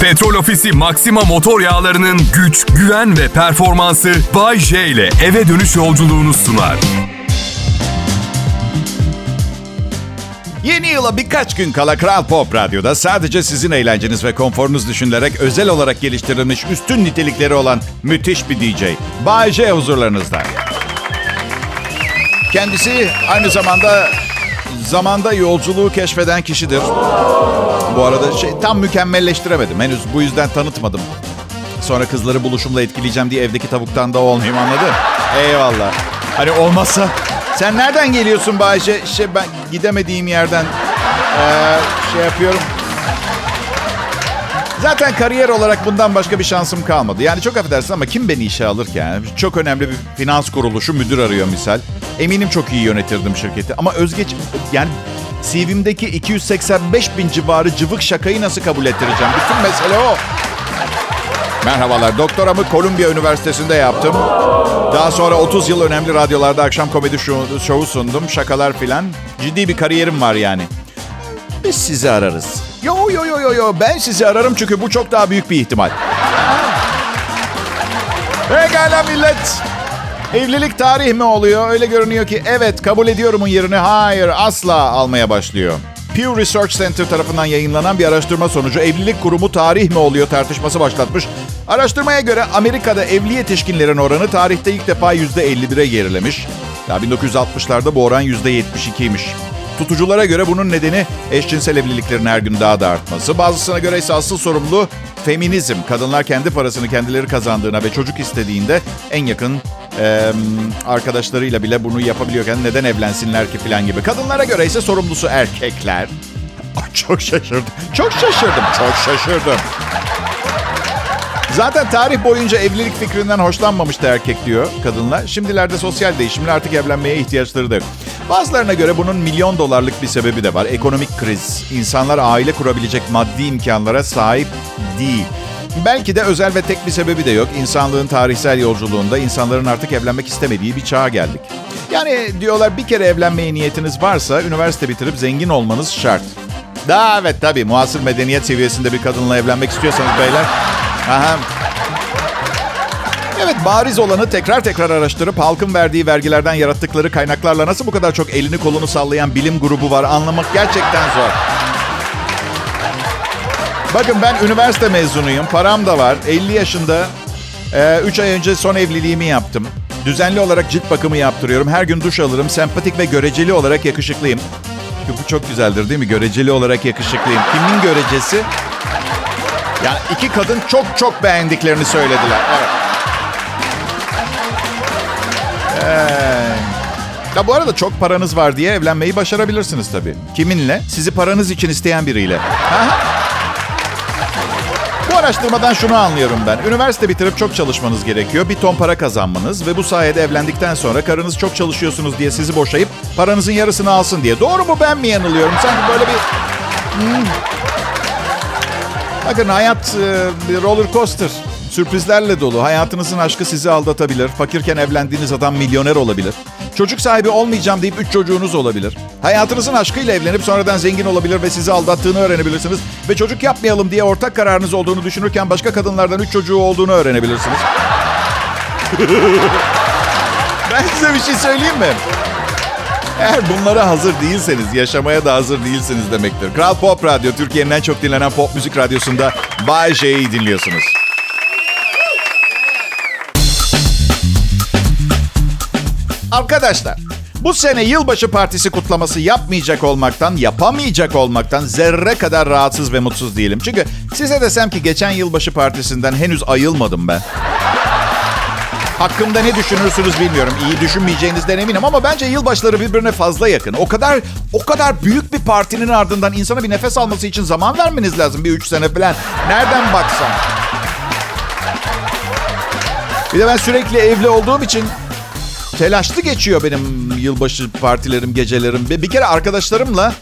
Petrol Ofisi Maxima motor yağlarının güç, güven ve performansı Bay J ile eve dönüş yolculuğunu sunar. Yeni yıla birkaç gün kala Kral Pop Radyo'da sadece sizin eğlenceniz ve konforunuz düşünülerek özel olarak geliştirilmiş üstün nitelikleri olan müthiş bir DJ. Bay J huzurlarınızda. Kendisi aynı zamanda zamanda yolculuğu keşfeden kişidir. Bu arada şey tam mükemmelleştiremedim. Henüz bu yüzden tanıtmadım. Sonra kızları buluşumla etkileyeceğim diye evdeki tavuktan da olmayayım anladın? Eyvallah. Hani olmazsa sen nereden geliyorsun Bayce? Şey ben gidemediğim yerden ee, şey yapıyorum. Zaten kariyer olarak bundan başka bir şansım kalmadı. Yani çok affedersin ama kim beni işe alır ki? Yani çok önemli bir finans kuruluşu müdür arıyor misal. Eminim çok iyi yönetirdim şirketi. Ama özgeç yani CV'mdeki 285 bin civarı cıvık şakayı nasıl kabul ettireceğim? Bütün mesele o. Merhabalar. Doktoramı Columbia Üniversitesi'nde yaptım. Daha sonra 30 yıl önemli radyolarda akşam komedi şovu sundum. Şakalar filan. Ciddi bir kariyerim var yani. Biz sizi ararız. Yo yo yo yo ben sizi ararım çünkü bu çok daha büyük bir ihtimal. Pekala millet. Evlilik tarih mi oluyor? Öyle görünüyor ki evet kabul ediyorumun yerini hayır asla almaya başlıyor. Pew Research Center tarafından yayınlanan bir araştırma sonucu evlilik kurumu tarih mi oluyor tartışması başlatmış. Araştırmaya göre Amerika'da evli yetişkinlerin oranı tarihte ilk defa %51'e gerilemiş. Ya 1960'larda bu oran %72'ymiş. Tutuculara göre bunun nedeni eşcinsel evliliklerin her gün daha da artması. Bazısına göre ise asıl sorumlu feminizm. Kadınlar kendi parasını kendileri kazandığına ve çocuk istediğinde en yakın e, arkadaşlarıyla bile bunu yapabiliyorken neden evlensinler ki falan gibi. Kadınlara göre ise sorumlusu erkekler. Çok şaşırdım. Çok şaşırdım. Çok şaşırdım. Zaten tarih boyunca evlilik fikrinden hoşlanmamıştı erkek diyor kadınlar. Şimdilerde sosyal değişimle artık evlenmeye ihtiyaçları da yok. Bazılarına göre bunun milyon dolarlık bir sebebi de var. Ekonomik kriz. İnsanlar aile kurabilecek maddi imkanlara sahip değil. Belki de özel ve tek bir sebebi de yok. İnsanlığın tarihsel yolculuğunda insanların artık evlenmek istemediği bir çağa geldik. Yani diyorlar bir kere evlenmeye niyetiniz varsa üniversite bitirip zengin olmanız şart. Daha evet tabii muasır medeniyet seviyesinde bir kadınla evlenmek istiyorsanız beyler. Aha. Evet bariz olanı tekrar tekrar araştırıp halkın verdiği vergilerden yarattıkları kaynaklarla nasıl bu kadar çok elini kolunu sallayan bilim grubu var anlamak gerçekten zor. Bakın ben üniversite mezunuyum. Param da var. 50 yaşında 3 ay önce son evliliğimi yaptım. Düzenli olarak cilt bakımı yaptırıyorum. Her gün duş alırım. Sempatik ve göreceli olarak yakışıklıyım. Bu çok güzeldir değil mi? Göreceli olarak yakışıklıyım. Kimin görecesi? Yani iki kadın çok çok beğendiklerini söylediler. Evet. Ya bu arada çok paranız var diye evlenmeyi başarabilirsiniz tabii. Kiminle? Sizi paranız için isteyen biriyle. Bu araştırmadan şunu anlıyorum ben. Üniversite bitirip çok çalışmanız gerekiyor. Bir ton para kazanmanız ve bu sayede evlendikten sonra karınız çok çalışıyorsunuz diye sizi boşayıp paranızın yarısını alsın diye. Doğru mu ben mi yanılıyorum? Sanki böyle bir... Hmm. Bakın hayat bir roller coaster. Sürprizlerle dolu. Hayatınızın aşkı sizi aldatabilir. Fakirken evlendiğiniz adam milyoner olabilir. Çocuk sahibi olmayacağım deyip üç çocuğunuz olabilir. Hayatınızın aşkıyla evlenip sonradan zengin olabilir ve sizi aldattığını öğrenebilirsiniz. Ve çocuk yapmayalım diye ortak kararınız olduğunu düşünürken başka kadınlardan üç çocuğu olduğunu öğrenebilirsiniz. ben size bir şey söyleyeyim mi? Eğer bunlara hazır değilseniz, yaşamaya da hazır değilsiniz demektir. Kral Pop Radyo, Türkiye'nin en çok dinlenen pop müzik radyosunda Bay J'yi dinliyorsunuz. Arkadaşlar, bu sene yılbaşı partisi kutlaması yapmayacak olmaktan, yapamayacak olmaktan zerre kadar rahatsız ve mutsuz değilim. Çünkü size desem ki geçen yılbaşı partisinden henüz ayılmadım ben. Hakkımda ne düşünürsünüz bilmiyorum. İyi düşünmeyeceğinizden eminim ama bence yılbaşları birbirine fazla yakın. O kadar o kadar büyük bir partinin ardından insana bir nefes alması için zaman vermeniz lazım. Bir üç sene falan. Nereden baksan. Bir de ben sürekli evli olduğum için telaşlı geçiyor benim yılbaşı partilerim, gecelerim. Bir kere arkadaşlarımla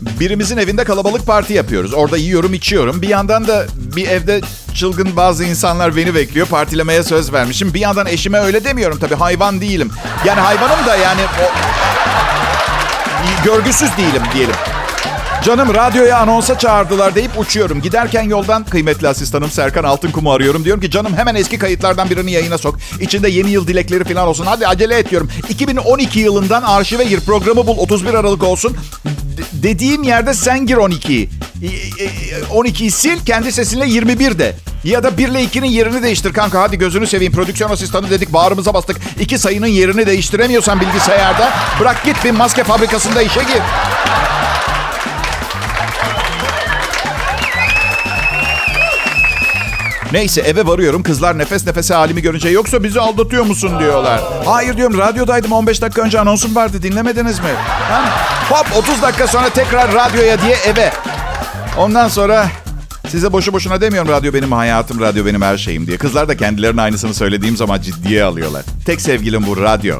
birimizin evinde kalabalık parti yapıyoruz. Orada yiyorum, içiyorum. Bir yandan da bir evde çılgın bazı insanlar beni bekliyor. Partilemeye söz vermişim. Bir yandan eşime öyle demiyorum tabii. Hayvan değilim. Yani hayvanım da yani o... görgüsüz değilim diyelim. Canım radyoya anonsa çağırdılar deyip uçuyorum. Giderken yoldan kıymetli asistanım Serkan Altınkum'u arıyorum. Diyorum ki canım hemen eski kayıtlardan birini yayına sok. İçinde yeni yıl dilekleri falan olsun. Hadi acele et diyorum. 2012 yılından arşive gir programı bul 31 Aralık olsun. D- dediğim yerde sen gir 12'yi. 12'yi sil kendi sesinle 21 de. Ya da 1 ile 2'nin yerini değiştir kanka. Hadi gözünü seveyim. Prodüksiyon asistanı dedik bağrımıza bastık. İki sayının yerini değiştiremiyorsan bilgisayarda bırak git bir maske fabrikasında işe gir. Neyse eve varıyorum. Kızlar nefes nefese halimi görünce yoksa bizi aldatıyor musun diyorlar. Hayır diyorum radyodaydım 15 dakika önce anonsum vardı dinlemediniz mi? Ha? Hop 30 dakika sonra tekrar radyoya diye eve. Ondan sonra size boşu boşuna demiyorum radyo benim hayatım, radyo benim her şeyim diye. Kızlar da kendilerine aynısını söylediğim zaman ciddiye alıyorlar. Tek sevgilim bu radyo.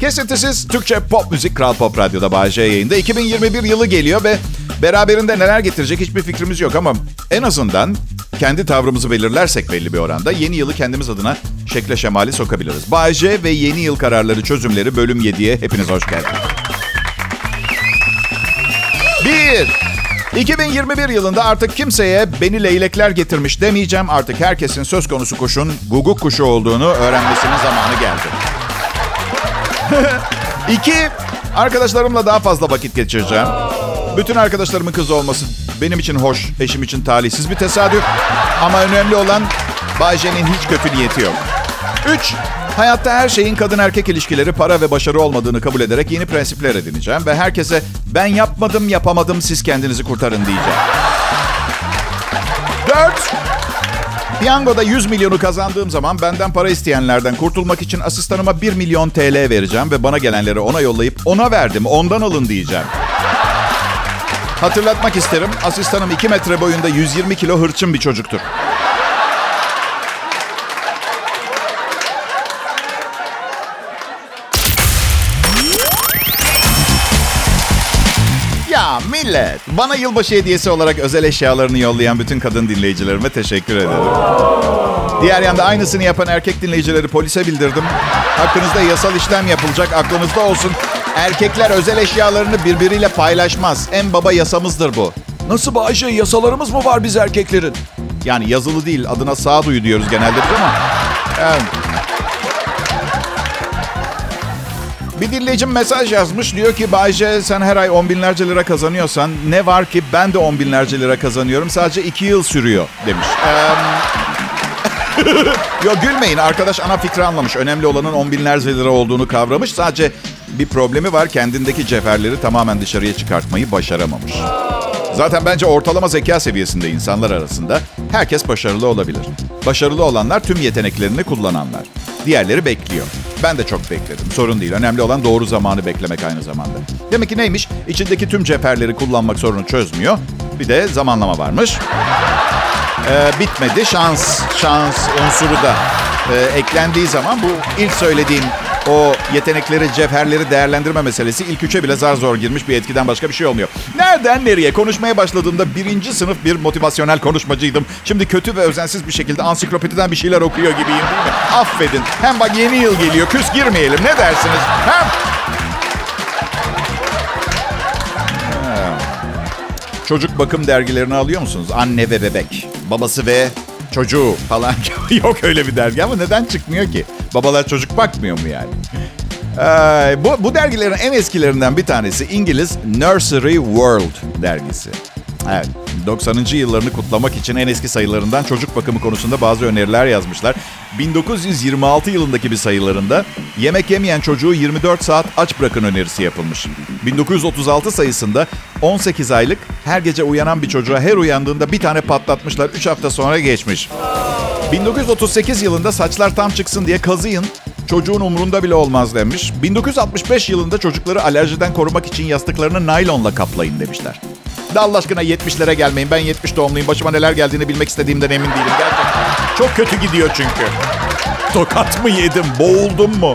Kesintisiz Türkçe pop müzik Kral Pop Radyo'da Bağcay yayında. 2021 yılı geliyor ve beraberinde neler getirecek hiçbir fikrimiz yok ama en azından kendi tavrımızı belirlersek belli bir oranda yeni yılı kendimiz adına şekle şemali sokabiliriz. Bağcay ve yeni yıl kararları çözümleri bölüm 7'ye hepiniz hoş geldiniz. 1. 2021 yılında artık kimseye beni leylekler getirmiş demeyeceğim. Artık herkesin söz konusu kuşun guguk kuşu olduğunu öğrenmesinin zamanı geldi. İki, arkadaşlarımla daha fazla vakit geçireceğim. Bütün arkadaşlarımın kızı olması benim için hoş, eşim için talihsiz bir tesadüf. Ama önemli olan Bayce'nin hiç kötü niyeti yok. Üç, hayatta her şeyin kadın erkek ilişkileri para ve başarı olmadığını kabul ederek yeni prensipler edineceğim. Ve herkese ben yapmadım yapamadım siz kendinizi kurtarın diyeceğim. Dört, Piyangoda 100 milyonu kazandığım zaman benden para isteyenlerden kurtulmak için asistanıma 1 milyon TL vereceğim ve bana gelenleri ona yollayıp ona verdim ondan alın diyeceğim. Hatırlatmak isterim asistanım 2 metre boyunda 120 kilo hırçın bir çocuktur. Ya millet, bana yılbaşı hediyesi olarak özel eşyalarını yollayan bütün kadın dinleyicilerime teşekkür ederim. Diğer yanda aynısını yapan erkek dinleyicileri polise bildirdim. Hakkınızda yasal işlem yapılacak, aklınızda olsun. Erkekler özel eşyalarını birbiriyle paylaşmaz. En baba yasamızdır bu. Nasıl Bayşe, yasalarımız mı var biz erkeklerin? Yani yazılı değil, adına sağduyu diyoruz genelde biz ama... Bir dinleyicim mesaj yazmış. Diyor ki Bayce sen her ay on binlerce lira kazanıyorsan ne var ki ben de on binlerce lira kazanıyorum. Sadece iki yıl sürüyor demiş. Ee, Yok gülmeyin arkadaş ana fikri anlamış. Önemli olanın on binlerce lira olduğunu kavramış. Sadece bir problemi var kendindeki cevherleri tamamen dışarıya çıkartmayı başaramamış. Zaten bence ortalama zeka seviyesinde insanlar arasında herkes başarılı olabilir. Başarılı olanlar tüm yeteneklerini kullananlar. Diğerleri bekliyor. Ben de çok bekledim. Sorun değil. Önemli olan doğru zamanı beklemek aynı zamanda. Demek ki neymiş? İçindeki tüm cevherleri kullanmak sorunu çözmüyor. Bir de zamanlama varmış. Ee, bitmedi. Şans, şans unsuru da e, eklendiği zaman bu ilk söylediğim o yetenekleri, cevherleri değerlendirme meselesi ilk üçe bile zar zor girmiş bir etkiden başka bir şey olmuyor. Nereden nereye? Konuşmaya başladığımda birinci sınıf bir motivasyonel konuşmacıydım. Şimdi kötü ve özensiz bir şekilde ansiklopediden bir şeyler okuyor gibiyim değil mi? Affedin. Hem bak yeni yıl geliyor. Küs girmeyelim. Ne dersiniz? Hem... Çocuk bakım dergilerini alıyor musunuz? Anne ve bebek. Babası ve çocuğu falan. Yok öyle bir dergi ama neden çıkmıyor ki? Babalar çocuk bakmıyor mu yani? Ee, bu, bu dergilerin en eskilerinden bir tanesi İngiliz Nursery World dergisi. Evet, 90. yıllarını kutlamak için en eski sayılarından çocuk bakımı konusunda bazı öneriler yazmışlar. 1926 yılındaki bir sayılarında yemek yemeyen çocuğu 24 saat aç bırakın önerisi yapılmış. 1936 sayısında 18 aylık her gece uyanan bir çocuğa her uyandığında bir tane patlatmışlar. 3 hafta sonra geçmiş. 1938 yılında saçlar tam çıksın diye kazıyın. Çocuğun umrunda bile olmaz demiş. 1965 yılında çocukları alerjiden korumak için yastıklarını naylonla kaplayın demişler. Da Allah aşkına 70'lere gelmeyin. Ben 70 doğumluyum. Başıma neler geldiğini bilmek istediğimden emin değilim. Gerçekten. Çok kötü gidiyor çünkü. Tokat mı yedim? Boğuldum mu?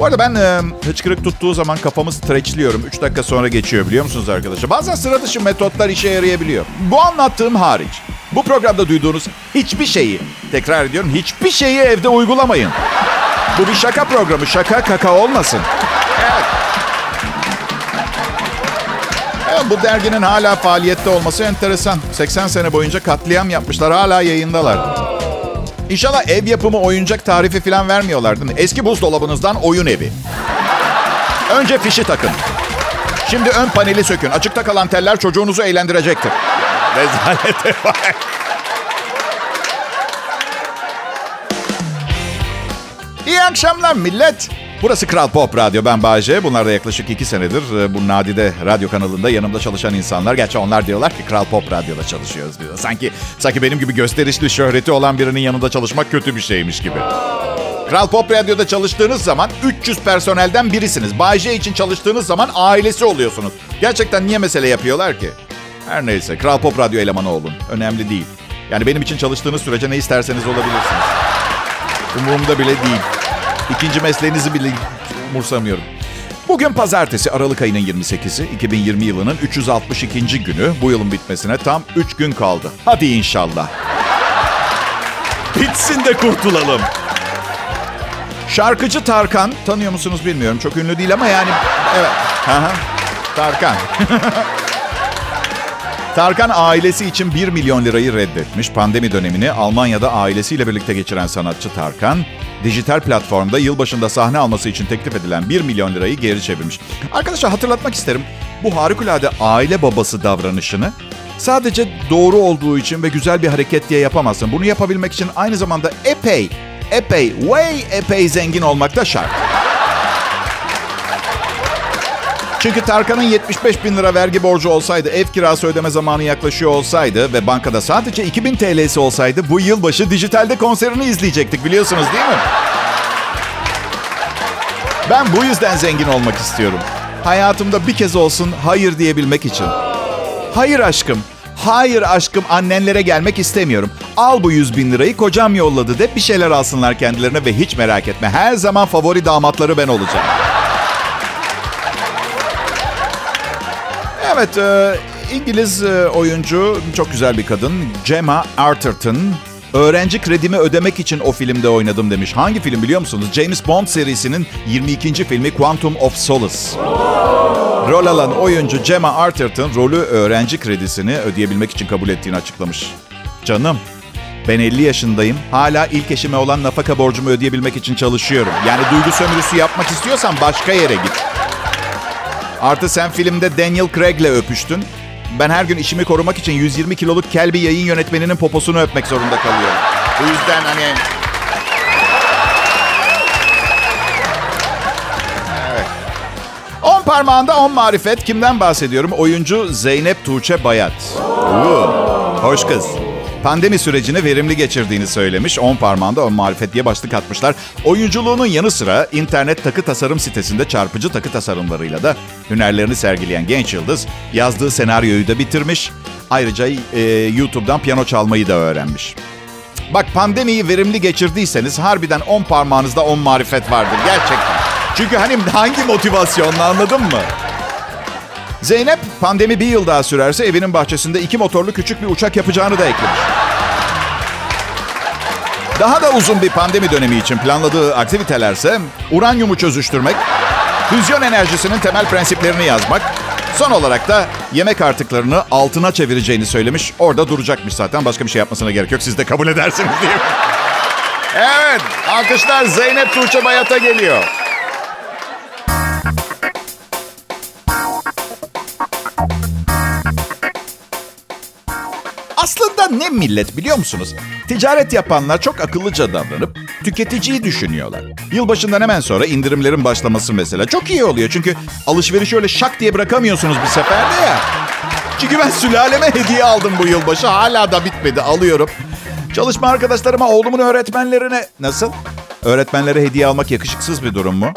Bu arada ben e, hıçkırık tuttuğu zaman kafamı streçliyorum. 3 dakika sonra geçiyor biliyor musunuz arkadaşlar? Bazen sıra dışı metotlar işe yarayabiliyor. Bu anlattığım hariç. Bu programda duyduğunuz hiçbir şeyi, tekrar ediyorum hiçbir şeyi evde uygulamayın. Bu bir şaka programı. Şaka kaka olmasın. Evet. Evet, bu derginin hala faaliyette olması enteresan. 80 sene boyunca katliam yapmışlar. Hala yayındalar. İnşallah ev yapımı oyuncak tarifi falan vermiyorlar değil mi? Eski buzdolabınızdan oyun evi. Önce fişi takın. Şimdi ön paneli sökün. Açıkta kalan teller çocuğunuzu eğlendirecektir. Rezalete bak. İyi akşamlar millet. Burası Kral Pop Radyo. Ben Bayece. Bunlar da yaklaşık iki senedir e, bu nadide radyo kanalında yanımda çalışan insanlar. Gerçi onlar diyorlar ki Kral Pop Radyo'da çalışıyoruz diyor. Sanki sanki benim gibi gösterişli şöhreti olan birinin yanında çalışmak kötü bir şeymiş gibi. Kral Pop Radyo'da çalıştığınız zaman 300 personelden birisiniz. Bayece için çalıştığınız zaman ailesi oluyorsunuz. Gerçekten niye mesele yapıyorlar ki? Her neyse Kral Pop Radyo elemanı olun. Önemli değil. Yani benim için çalıştığınız sürece ne isterseniz olabilirsiniz. Umurumda bile değil. İkinci mesleğinizi bile umursamıyorum. Bugün pazartesi Aralık ayının 28'i 2020 yılının 362. günü. Bu yılın bitmesine tam 3 gün kaldı. Hadi inşallah. Bitsin de kurtulalım. Şarkıcı Tarkan, tanıyor musunuz bilmiyorum. Çok ünlü değil ama yani... Evet. Aha. Tarkan. Tarkan ailesi için 1 milyon lirayı reddetmiş. Pandemi dönemini Almanya'da ailesiyle birlikte geçiren sanatçı Tarkan, dijital platformda yılbaşında sahne alması için teklif edilen 1 milyon lirayı geri çevirmiş. Arkadaşlar hatırlatmak isterim. Bu harikulade aile babası davranışını sadece doğru olduğu için ve güzel bir hareket diye yapamazsın. Bunu yapabilmek için aynı zamanda epey, epey, way epey zengin olmak da şart. Çünkü Tarkan'ın 75 bin lira vergi borcu olsaydı, ev kirası ödeme zamanı yaklaşıyor olsaydı ve bankada sadece 2000 TL'si olsaydı bu yılbaşı dijitalde konserini izleyecektik biliyorsunuz değil mi? Ben bu yüzden zengin olmak istiyorum. Hayatımda bir kez olsun hayır diyebilmek için. Hayır aşkım, hayır aşkım annenlere gelmek istemiyorum. Al bu 100 bin lirayı kocam yolladı de bir şeyler alsınlar kendilerine ve hiç merak etme. Her zaman favori damatları ben olacağım. Evet, e, İngiliz e, oyuncu, çok güzel bir kadın. Gemma Arterton. Öğrenci kredimi ödemek için o filmde oynadım demiş. Hangi film biliyor musunuz? James Bond serisinin 22. filmi Quantum of Solace. Rol alan oyuncu Gemma Arterton rolü öğrenci kredisini ödeyebilmek için kabul ettiğini açıklamış. Canım, ben 50 yaşındayım. Hala ilk eşime olan nafaka borcumu ödeyebilmek için çalışıyorum. Yani duygu sömürüsü yapmak istiyorsan başka yere git. Artı sen filmde Daniel Craig'le öpüştün. Ben her gün işimi korumak için 120 kiloluk kel bir yayın yönetmeninin poposunu öpmek zorunda kalıyorum. Bu yüzden hani... Evet. On parmağında on marifet. Kimden bahsediyorum? Oyuncu Zeynep Tuğçe Bayat. Oo, hoş kız. Pandemi sürecini verimli geçirdiğini söylemiş. 10 parmağında 10 marifet diye başlık atmışlar. Oyunculuğunun yanı sıra internet takı tasarım sitesinde çarpıcı takı tasarımlarıyla da hünerlerini sergileyen genç yıldız yazdığı senaryoyu da bitirmiş. Ayrıca e, YouTube'dan piyano çalmayı da öğrenmiş. Bak pandemiyi verimli geçirdiyseniz harbiden 10 parmağınızda 10 marifet vardır gerçekten. Çünkü hani hangi motivasyonla anladın mı? Zeynep pandemi bir yıl daha sürerse evinin bahçesinde iki motorlu küçük bir uçak yapacağını da eklemiş. Daha da uzun bir pandemi dönemi için planladığı aktivitelerse uranyumu çözüştürmek, füzyon enerjisinin temel prensiplerini yazmak, son olarak da yemek artıklarını altına çevireceğini söylemiş. Orada duracakmış zaten. Başka bir şey yapmasına gerek yok. Siz de kabul edersiniz diye. Evet, alkışlar Zeynep Tuğçe Bayat'a geliyor. Ne millet biliyor musunuz? Ticaret yapanlar çok akıllıca davranıp tüketiciyi düşünüyorlar. Yılbaşından hemen sonra indirimlerin başlaması mesela çok iyi oluyor. Çünkü alışverişi öyle şak diye bırakamıyorsunuz bir seferde ya. Çünkü ben sülaleme hediye aldım bu yılbaşı. Hala da bitmedi alıyorum. Çalışma arkadaşlarıma, oğlumun öğretmenlerine... Nasıl? Öğretmenlere hediye almak yakışıksız bir durum mu?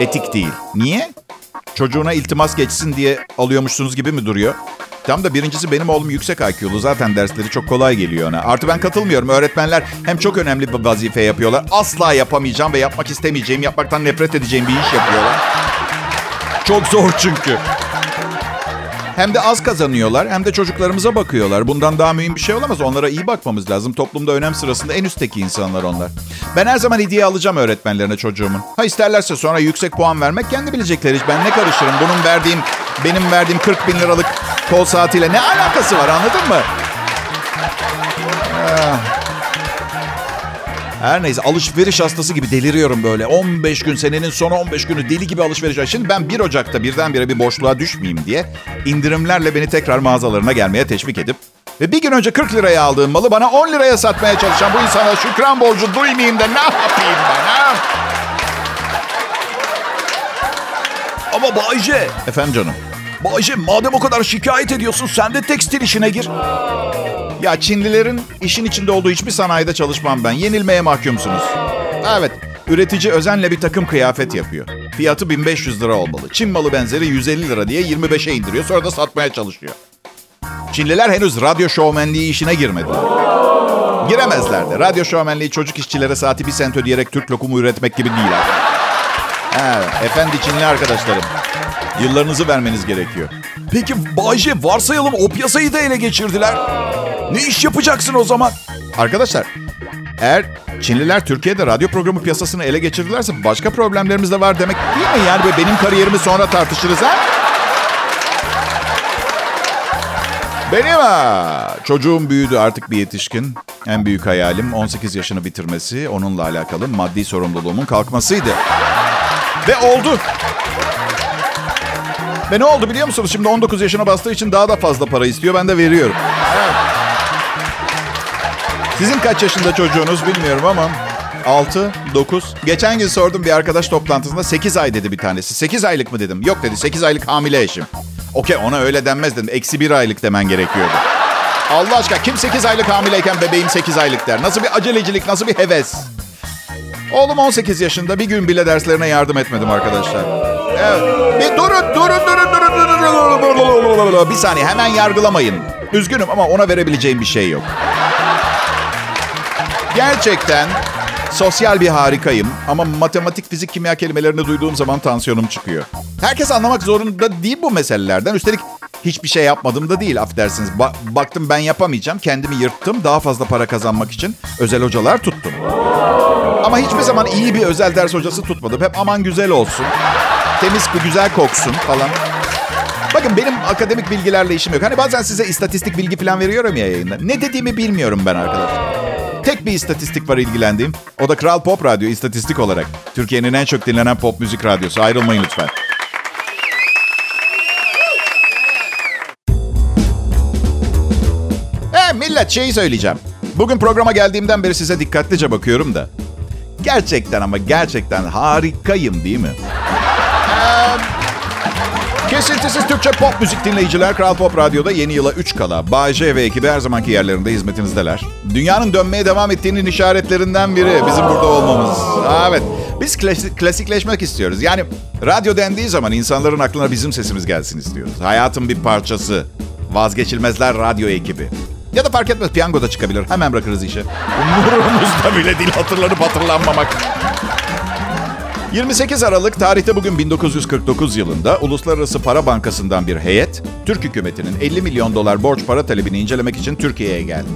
Etik değil. Niye? Çocuğuna iltimas geçsin diye alıyormuşsunuz gibi mi duruyor? Tam da birincisi benim oğlum yüksek IQ'lu. Zaten dersleri çok kolay geliyor ona. Artı ben katılmıyorum. Öğretmenler hem çok önemli bir vazife yapıyorlar. Asla yapamayacağım ve yapmak istemeyeceğim, yapmaktan nefret edeceğim bir iş yapıyorlar. Çok zor çünkü. Hem de az kazanıyorlar hem de çocuklarımıza bakıyorlar. Bundan daha mühim bir şey olamaz. Onlara iyi bakmamız lazım. Toplumda önem sırasında en üstteki insanlar onlar. Ben her zaman hediye alacağım öğretmenlerine çocuğumun. Ha isterlerse sonra yüksek puan vermek kendi bilecekleri iş. Ben ne karışırım? Bunun verdiğim benim verdiğim 40 bin liralık kol saatiyle ne alakası var anladın mı? Ah. Her neyse alışveriş hastası gibi deliriyorum böyle. 15 gün senenin son 15 günü deli gibi alışveriş. Şimdi ben 1 Ocak'ta birdenbire bir boşluğa düşmeyeyim diye indirimlerle beni tekrar mağazalarına gelmeye teşvik edip ve bir gün önce 40 liraya aldığım malı bana 10 liraya satmaya çalışan bu insana şükran borcu duymayayım da ne yapayım ben ha? Ama Bayce, Efendim canım. Bayce madem o kadar şikayet ediyorsun sen de tekstil işine gir. Ya Çinlilerin işin içinde olduğu hiçbir sanayide çalışmam ben. Yenilmeye mahkumsunuz. Evet, üretici özenle bir takım kıyafet yapıyor. Fiyatı 1500 lira olmalı. Çin malı benzeri 150 lira diye 25'e indiriyor. Sonra da satmaya çalışıyor. Çinliler henüz radyo şovmenliği işine girmediler. Giremezler de. Radyo şovmenliği çocuk işçilere saati bir sent ödeyerek Türk lokumu üretmek gibi değil. Evet, efendi Çinli arkadaşlarım. Yıllarınızı vermeniz gerekiyor. Peki Bayce varsayalım o piyasayı da ele geçirdiler. Ne iş yapacaksın o zaman? Arkadaşlar eğer Çinliler Türkiye'de radyo programı piyasasını ele geçirdilerse başka problemlerimiz de var demek değil mi? Yani benim kariyerimi sonra tartışırız ha? Benim ha. Çocuğum büyüdü artık bir yetişkin. En büyük hayalim 18 yaşını bitirmesi, onunla alakalı maddi sorumluluğumun kalkmasıydı. Ve oldu. Ve ne oldu biliyor musunuz? Şimdi 19 yaşına bastığı için daha da fazla para istiyor. Ben de veriyorum. Sizin kaç yaşında çocuğunuz bilmiyorum ama 6, 9. Geçen gün sordum bir arkadaş toplantısında 8 ay dedi bir tanesi. 8 aylık mı dedim. Yok dedi 8 aylık hamile eşim. Okey ona öyle denmez dedim. Eksi 1 aylık demen gerekiyordu. Allah aşkına kim 8 aylık hamileyken bebeğim 8 aylık der? Nasıl bir acelecilik, nasıl bir heves? Oğlum 18 yaşında bir gün bile derslerine yardım etmedim arkadaşlar. Evet. Bir durun, durun, durun, durun, durun. Bir saniye hemen yargılamayın. Üzgünüm ama ona verebileceğim bir şey yok. Gerçekten sosyal bir harikayım ama matematik, fizik, kimya kelimelerini duyduğum zaman tansiyonum çıkıyor. Herkes anlamak zorunda değil bu meselelerden. Üstelik hiçbir şey yapmadım da değil affedersiniz. Ba- baktım ben yapamayacağım. Kendimi yırttım. Daha fazla para kazanmak için özel hocalar tuttum. Ama hiçbir zaman iyi bir özel ders hocası tutmadım. Hep aman güzel olsun. Temiz güzel koksun falan. Bakın benim akademik bilgilerle işim yok. Hani bazen size istatistik bilgi falan veriyorum ya yayında. Ne dediğimi bilmiyorum ben arkadaşlar. Tek bir istatistik var ilgilendiğim. O da Kral Pop Radyo istatistik olarak. Türkiye'nin en çok dinlenen pop müzik radyosu. Ayrılmayın lütfen. E millet şeyi söyleyeceğim. Bugün programa geldiğimden beri size dikkatlice bakıyorum da. Gerçekten ama gerçekten harikayım değil mi? Kesintisiz Türkçe pop müzik dinleyiciler Kral Pop Radyo'da yeni yıla 3 kala. Bayece ve ekibi her zamanki yerlerinde hizmetinizdeler. Dünyanın dönmeye devam ettiğinin işaretlerinden biri bizim burada olmamız. Evet. Biz klasik, klasikleşmek istiyoruz. Yani radyo dendiği zaman insanların aklına bizim sesimiz gelsin istiyoruz. Hayatın bir parçası. Vazgeçilmezler radyo ekibi. Ya da fark etmez piyango da çıkabilir. Hemen bırakırız işi. Umurumuzda bile değil hatırlanıp hatırlanmamak. 28 Aralık tarihte bugün 1949 yılında Uluslararası Para Bankası'ndan bir heyet, Türk hükümetinin 50 milyon dolar borç para talebini incelemek için Türkiye'ye geldi.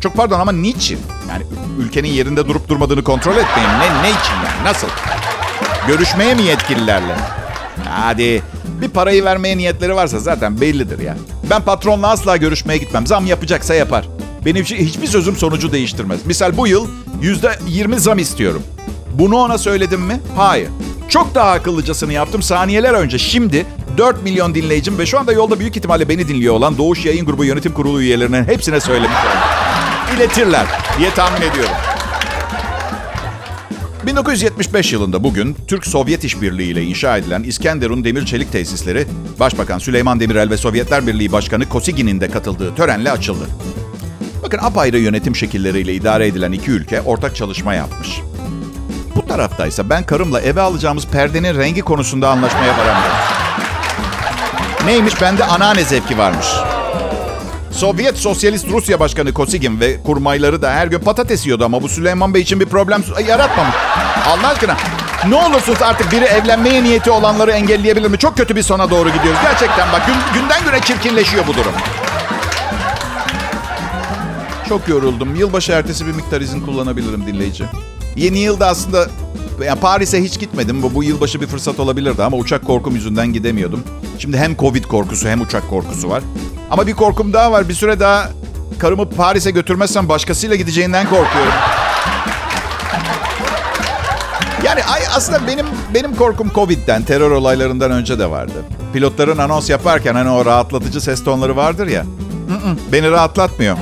Çok pardon ama niçin? Yani ülkenin yerinde durup durmadığını kontrol etmeyin. Ne, ne için yani? Nasıl? Görüşmeye mi yetkililerle? Hadi. Bir parayı vermeye niyetleri varsa zaten bellidir ya. Ben patronla asla görüşmeye gitmem. Zam yapacaksa yapar. Benim hiçbir sözüm sonucu değiştirmez. Misal bu yıl %20 zam istiyorum. Bunu ona söyledim mi? Hayır. Çok daha akıllıcasını yaptım saniyeler önce. Şimdi 4 milyon dinleyicim ve şu anda yolda büyük ihtimalle beni dinliyor olan Doğuş Yayın Grubu Yönetim Kurulu üyelerinin hepsine söylemiş oldum. İletirler diye tahmin ediyorum. 1975 yılında bugün Türk-Sovyet İşbirliği ile inşa edilen İskenderun Demir Çelik Tesisleri, Başbakan Süleyman Demirel ve Sovyetler Birliği Başkanı Kosigin'in de katıldığı törenle açıldı. Bakın apayrı yönetim şekilleriyle idare edilen iki ülke ortak çalışma yapmış. Bu taraftaysa ben karımla eve alacağımız perdenin rengi konusunda anlaşmaya varamıyorum. Neymiş bende anneanne zevki varmış. Sovyet Sosyalist Rusya Başkanı Kosigin ve kurmayları da her gün patates yiyordu ama bu Süleyman Bey için bir problem yaratmamış. Allah aşkına ne olursunuz artık biri evlenmeye niyeti olanları engelleyebilir mi? Çok kötü bir sona doğru gidiyoruz. Gerçekten bak gün, günden güne çirkinleşiyor bu durum. Çok yoruldum. Yılbaşı ertesi bir miktar izin kullanabilirim dinleyici. Yeni yılda aslında Yani Paris'e hiç gitmedim. Bu, bu yılbaşı bir fırsat olabilirdi ama uçak korkum yüzünden gidemiyordum. Şimdi hem Covid korkusu hem uçak korkusu var. Ama bir korkum daha var. Bir süre daha karımı Paris'e götürmezsem başkasıyla gideceğinden korkuyorum. Yani aslında benim benim korkum Covid'den, terör olaylarından önce de vardı. Pilotların anons yaparken hani o rahatlatıcı ses tonları vardır ya. Beni rahatlatmıyor.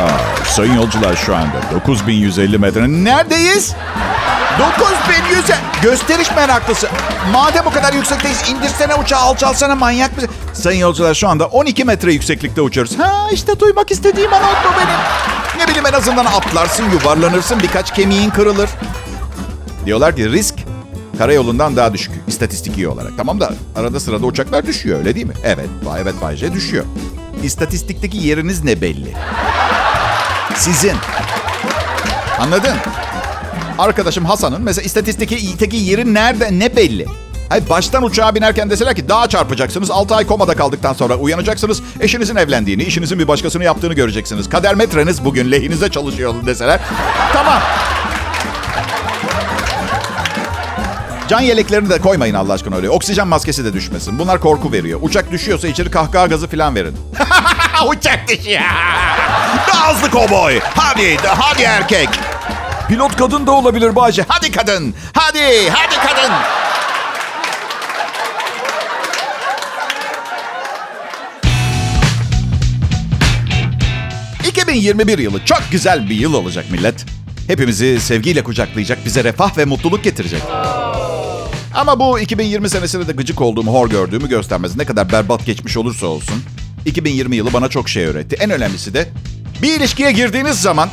Aa, sayın yolcular şu anda 9150 metre. Neredeyiz? 9100 Gösteriş meraklısı. Madem o kadar yüksekteyiz indirsene uçağı alçalsana manyak mısın? Sayın yolcular şu anda 12 metre yükseklikte uçuyoruz. Ha işte duymak istediğim an bu benim. Ne bileyim en azından atlarsın, yuvarlanırsın, birkaç kemiğin kırılır. Diyorlar ki risk karayolundan daha düşük istatistiki olarak. Tamam da arada sırada uçaklar düşüyor öyle değil mi? Evet, evet Bay J düşüyor. İstatistikteki yeriniz ne belli? Sizin. Anladın? Arkadaşım Hasan'ın mesela istatistikteki yeri nerede ne belli? Hayır baştan uçağa binerken deseler ki daha çarpacaksınız. 6 ay komada kaldıktan sonra uyanacaksınız. Eşinizin evlendiğini, işinizin bir başkasını yaptığını göreceksiniz. Kader metreniz bugün lehinize çalışıyor deseler. Tamam. Can yeleklerini de koymayın Allah aşkına öyle. Oksijen maskesi de düşmesin. Bunlar korku veriyor. Uçak düşüyorsa içeri kahkaha gazı falan verin. Uçak. Daha hızlı kovboy. Hadi, hadi erkek. Pilot kadın da olabilir Bayce. Hadi kadın. Hadi, hadi kadın. ...2021 yılı çok güzel bir yıl olacak millet. Hepimizi sevgiyle kucaklayacak, bize refah ve mutluluk getirecek. Ama bu 2020 senesinde de gıcık olduğumu, hor gördüğümü göstermez. Ne kadar berbat geçmiş olursa olsun. 2020 yılı bana çok şey öğretti. En önemlisi de bir ilişkiye girdiğiniz zaman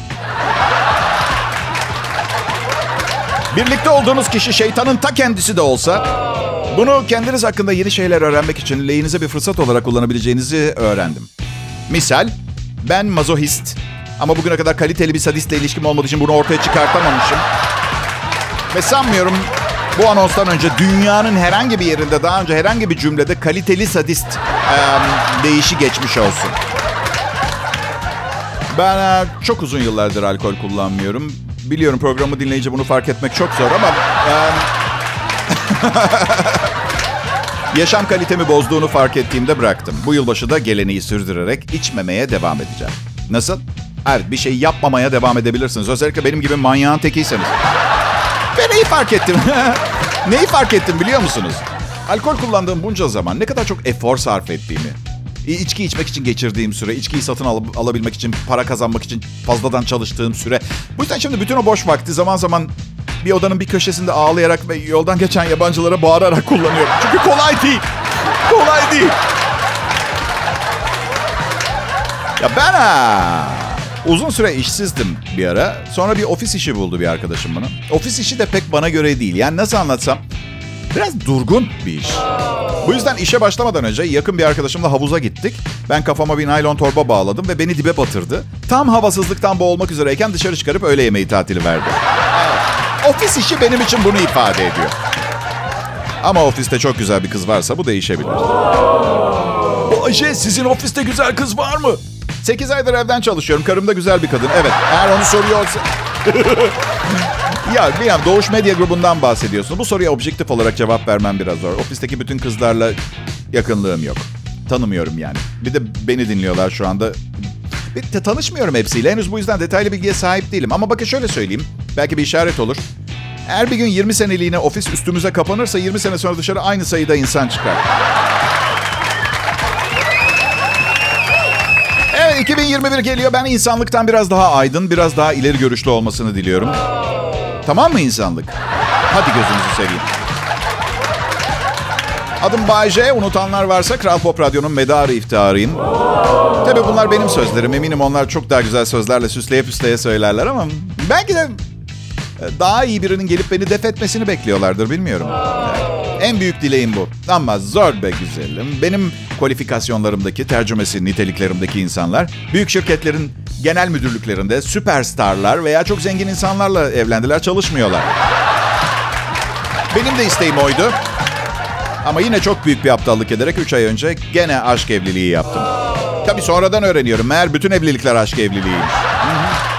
birlikte olduğunuz kişi şeytanın ta kendisi de olsa bunu kendiniz hakkında yeni şeyler öğrenmek için lehinize bir fırsat olarak kullanabileceğinizi öğrendim. Misal ben mazohist ama bugüne kadar kaliteli bir sadistle ilişkim olmadığı için bunu ortaya çıkartamamışım. Ve sanmıyorum bu anonstan önce dünyanın herhangi bir yerinde daha önce herhangi bir cümlede kaliteli sadist e, deyişi geçmiş olsun. Ben e, çok uzun yıllardır alkol kullanmıyorum. Biliyorum programı dinleyince bunu fark etmek çok zor ama... E, yaşam kalitemi bozduğunu fark ettiğimde bıraktım. Bu yılbaşı da geleneği sürdürerek içmemeye devam edeceğim. Nasıl? Evet bir şey yapmamaya devam edebilirsiniz. Özellikle benim gibi manyağın tekiyseniz. Neyi fark ettim? neyi fark ettim biliyor musunuz? Alkol kullandığım bunca zaman ne kadar çok efor sarf ettiğimi. İçki içmek için geçirdiğim süre, içkiyi satın al- alabilmek için, para kazanmak için fazladan çalıştığım süre. Bu yüzden şimdi bütün o boş vakti zaman zaman bir odanın bir köşesinde ağlayarak ve yoldan geçen yabancılara bağırarak kullanıyorum. Çünkü kolay değil. Kolay değil. Ya ben ha, uzun süre işsizdim bir ara. Sonra bir ofis işi buldu bir arkadaşım bana. Ofis işi de pek bana göre değil. Yani nasıl anlatsam biraz durgun bir iş. Bu yüzden işe başlamadan önce yakın bir arkadaşımla havuza gittik. Ben kafama bir naylon torba bağladım ve beni dibe batırdı. Tam havasızlıktan boğulmak üzereyken dışarı çıkarıp öğle yemeği tatili verdi. Ofis işi benim için bunu ifade ediyor. Ama ofiste çok güzel bir kız varsa bu değişebilir. Bayce sizin ofiste güzel kız var mı? 8 aydır evden çalışıyorum. Karım da güzel bir kadın. Evet. Eğer onu soruyorsa... ya bir Doğuş Medya Grubu'ndan bahsediyorsun. Bu soruya objektif olarak cevap vermem biraz zor. Ofisteki bütün kızlarla yakınlığım yok. Tanımıyorum yani. Bir de beni dinliyorlar şu anda. Bir tanışmıyorum hepsiyle. Henüz bu yüzden detaylı bilgiye sahip değilim. Ama bakın şöyle söyleyeyim. Belki bir işaret olur. Eğer bir gün 20 seneliğine ofis üstümüze kapanırsa 20 sene sonra dışarı aynı sayıda insan çıkar. 2021 geliyor. Ben insanlıktan biraz daha aydın, biraz daha ileri görüşlü olmasını diliyorum. Tamam mı insanlık? Hadi gözünüzü seveyim. Adım Bayce. Unutanlar varsa Kral Pop Radyo'nun medarı iftiharıyım. Tabii bunlar benim sözlerim. Eminim onlar çok daha güzel sözlerle süsleye püsleye söylerler ama... Belki de daha iyi birinin gelip beni def etmesini bekliyorlardır bilmiyorum. En büyük dileğim bu. Ama zor be güzelim. Benim kualifikasyonlarımdaki, tercümesi niteliklerimdeki insanlar büyük şirketlerin genel müdürlüklerinde süperstarlar veya çok zengin insanlarla evlendiler, çalışmıyorlar. Benim de isteğim oydu. Ama yine çok büyük bir aptallık ederek 3 ay önce gene aşk evliliği yaptım. Tabii sonradan öğreniyorum. Meğer bütün evlilikler aşk evliliğiymiş.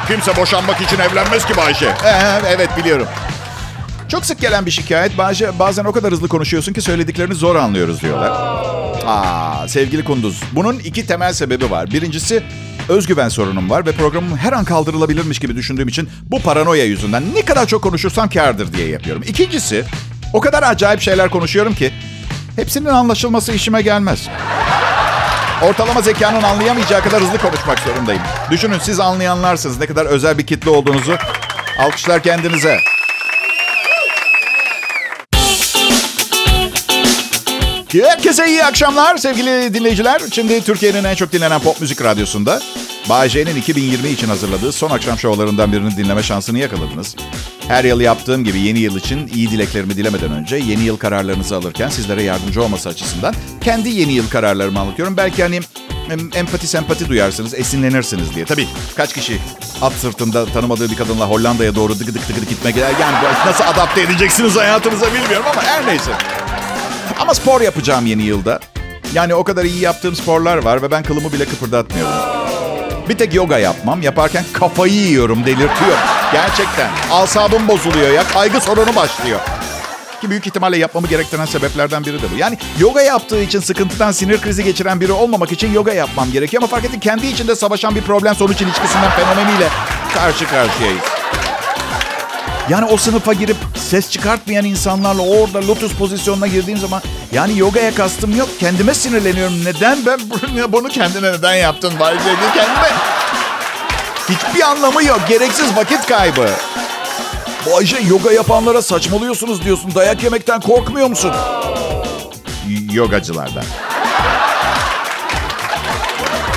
Kimse boşanmak için evlenmez ki Bayşe. Ee, evet biliyorum. Çok sık gelen bir şikayet. Bazen o kadar hızlı konuşuyorsun ki söylediklerini zor anlıyoruz diyorlar. Aa, sevgili Kunduz. Bunun iki temel sebebi var. Birincisi özgüven sorunum var ve programım her an kaldırılabilirmiş gibi düşündüğüm için bu paranoya yüzünden ne kadar çok konuşursam kârdır diye yapıyorum. İkincisi o kadar acayip şeyler konuşuyorum ki hepsinin anlaşılması işime gelmez. Ortalama zekanın anlayamayacağı kadar hızlı konuşmak zorundayım. Düşünün siz anlayanlarsınız ne kadar özel bir kitle olduğunuzu. Alkışlar kendinize. Herkese iyi akşamlar sevgili dinleyiciler. Şimdi Türkiye'nin en çok dinlenen pop müzik radyosunda Bay J'nin 2020 için hazırladığı son akşam şovlarından birini dinleme şansını yakaladınız. Her yıl yaptığım gibi yeni yıl için iyi dileklerimi dilemeden önce yeni yıl kararlarınızı alırken sizlere yardımcı olması açısından kendi yeni yıl kararlarımı anlatıyorum. Belki hani empati sempati duyarsınız, esinlenirsiniz diye. Tabii kaç kişi at sırtında tanımadığı bir kadınla Hollanda'ya doğru dık dık dık dık gitmek yani nasıl adapte edeceksiniz hayatınıza bilmiyorum ama her neyse. Ama spor yapacağım yeni yılda. Yani o kadar iyi yaptığım sporlar var ve ben kılımı bile kıpırdatmıyorum. Bir tek yoga yapmam. Yaparken kafayı yiyorum, delirtiyor. Gerçekten. Asabım bozuluyor ya. Kaygı sorunu başlıyor. Ki büyük ihtimalle yapmamı gerektiren sebeplerden biri de bu. Yani yoga yaptığı için sıkıntıdan sinir krizi geçiren biri olmamak için yoga yapmam gerekiyor. Ama fark ettin kendi içinde savaşan bir problem sonuç ilişkisinden fenomeniyle karşı karşıyayız. Yani o sınıfa girip ses çıkartmayan insanlarla orada lotus pozisyonuna girdiğim zaman yani yogaya kastım yok. Kendime sinirleniyorum. Neden ben bunu kendine neden yaptın diye kendime. Hiçbir anlamı yok. Gereksiz vakit kaybı. Bayce yoga yapanlara saçmalıyorsunuz diyorsun. Dayak yemekten korkmuyor musun? Y- yogacılardan.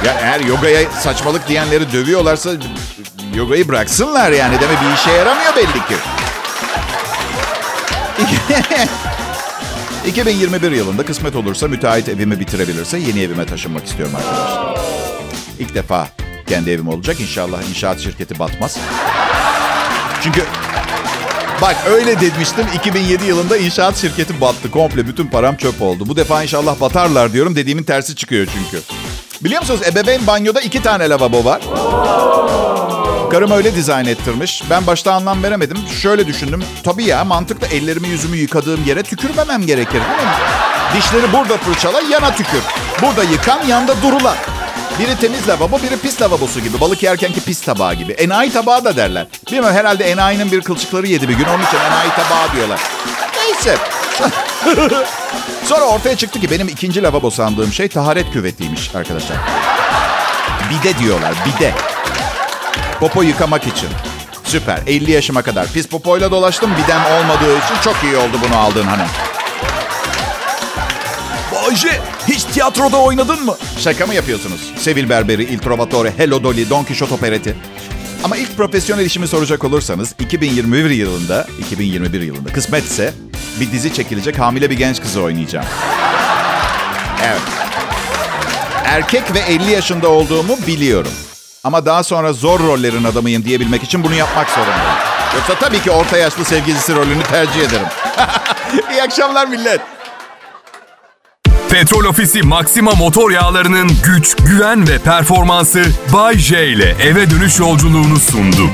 Yani eğer yogaya saçmalık diyenleri dövüyorlarsa yogayı bıraksınlar yani. Deme bir işe yaramıyor belli ki. 2021 yılında kısmet olursa müteahhit evimi bitirebilirse yeni evime taşınmak istiyorum arkadaşlar. İlk defa kendi evim olacak. İnşallah inşaat şirketi batmaz. Çünkü bak öyle demiştim 2007 yılında inşaat şirketi battı. Komple bütün param çöp oldu. Bu defa inşallah batarlar diyorum. Dediğimin tersi çıkıyor çünkü. Biliyor musunuz ebeveyn banyoda iki tane lavabo var. Karım öyle dizayn ettirmiş. Ben başta anlam veremedim. Şöyle düşündüm. Tabii ya mantıklı ellerimi yüzümü yıkadığım yere tükürmemem gerekir değil mi? Dişleri burada fırçala, yana tükür. Burada yıkan, yanda durulan. Biri temiz lavabo, biri pis lavabosu gibi. Balık yerkenki pis tabağı gibi. Enayi tabağı da derler. Bilmiyorum herhalde enayinin bir kılçıkları yedi bir gün. Onun için enayi tabağı diyorlar. Neyse. Sonra ortaya çıktı ki benim ikinci lavabo sandığım şey taharet küvetiymiş arkadaşlar. Bide diyorlar, bide. Popo yıkamak için. Süper. 50 yaşıma kadar pis popoyla dolaştım. Bidem olmadığı için çok iyi oldu bunu aldığın hanım. Bayce hiç tiyatroda oynadın mı? Şaka mı yapıyorsunuz? Sevil Berberi, Il Trovatore, Hello Dolly, Don Quixote opereti. Ama ilk profesyonel işimi soracak olursanız 2021 yılında, 2021 yılında kısmetse bir dizi çekilecek hamile bir genç kızı oynayacağım. Evet. Erkek ve 50 yaşında olduğumu biliyorum. Ama daha sonra zor rollerin adamıyım diyebilmek için bunu yapmak zorundayım. Yoksa tabii ki orta yaşlı sevgilisi rolünü tercih ederim. İyi akşamlar millet. Petrol Ofisi Maxima motor yağlarının güç, güven ve performansı Bay J ile eve dönüş yolculuğunu sundu.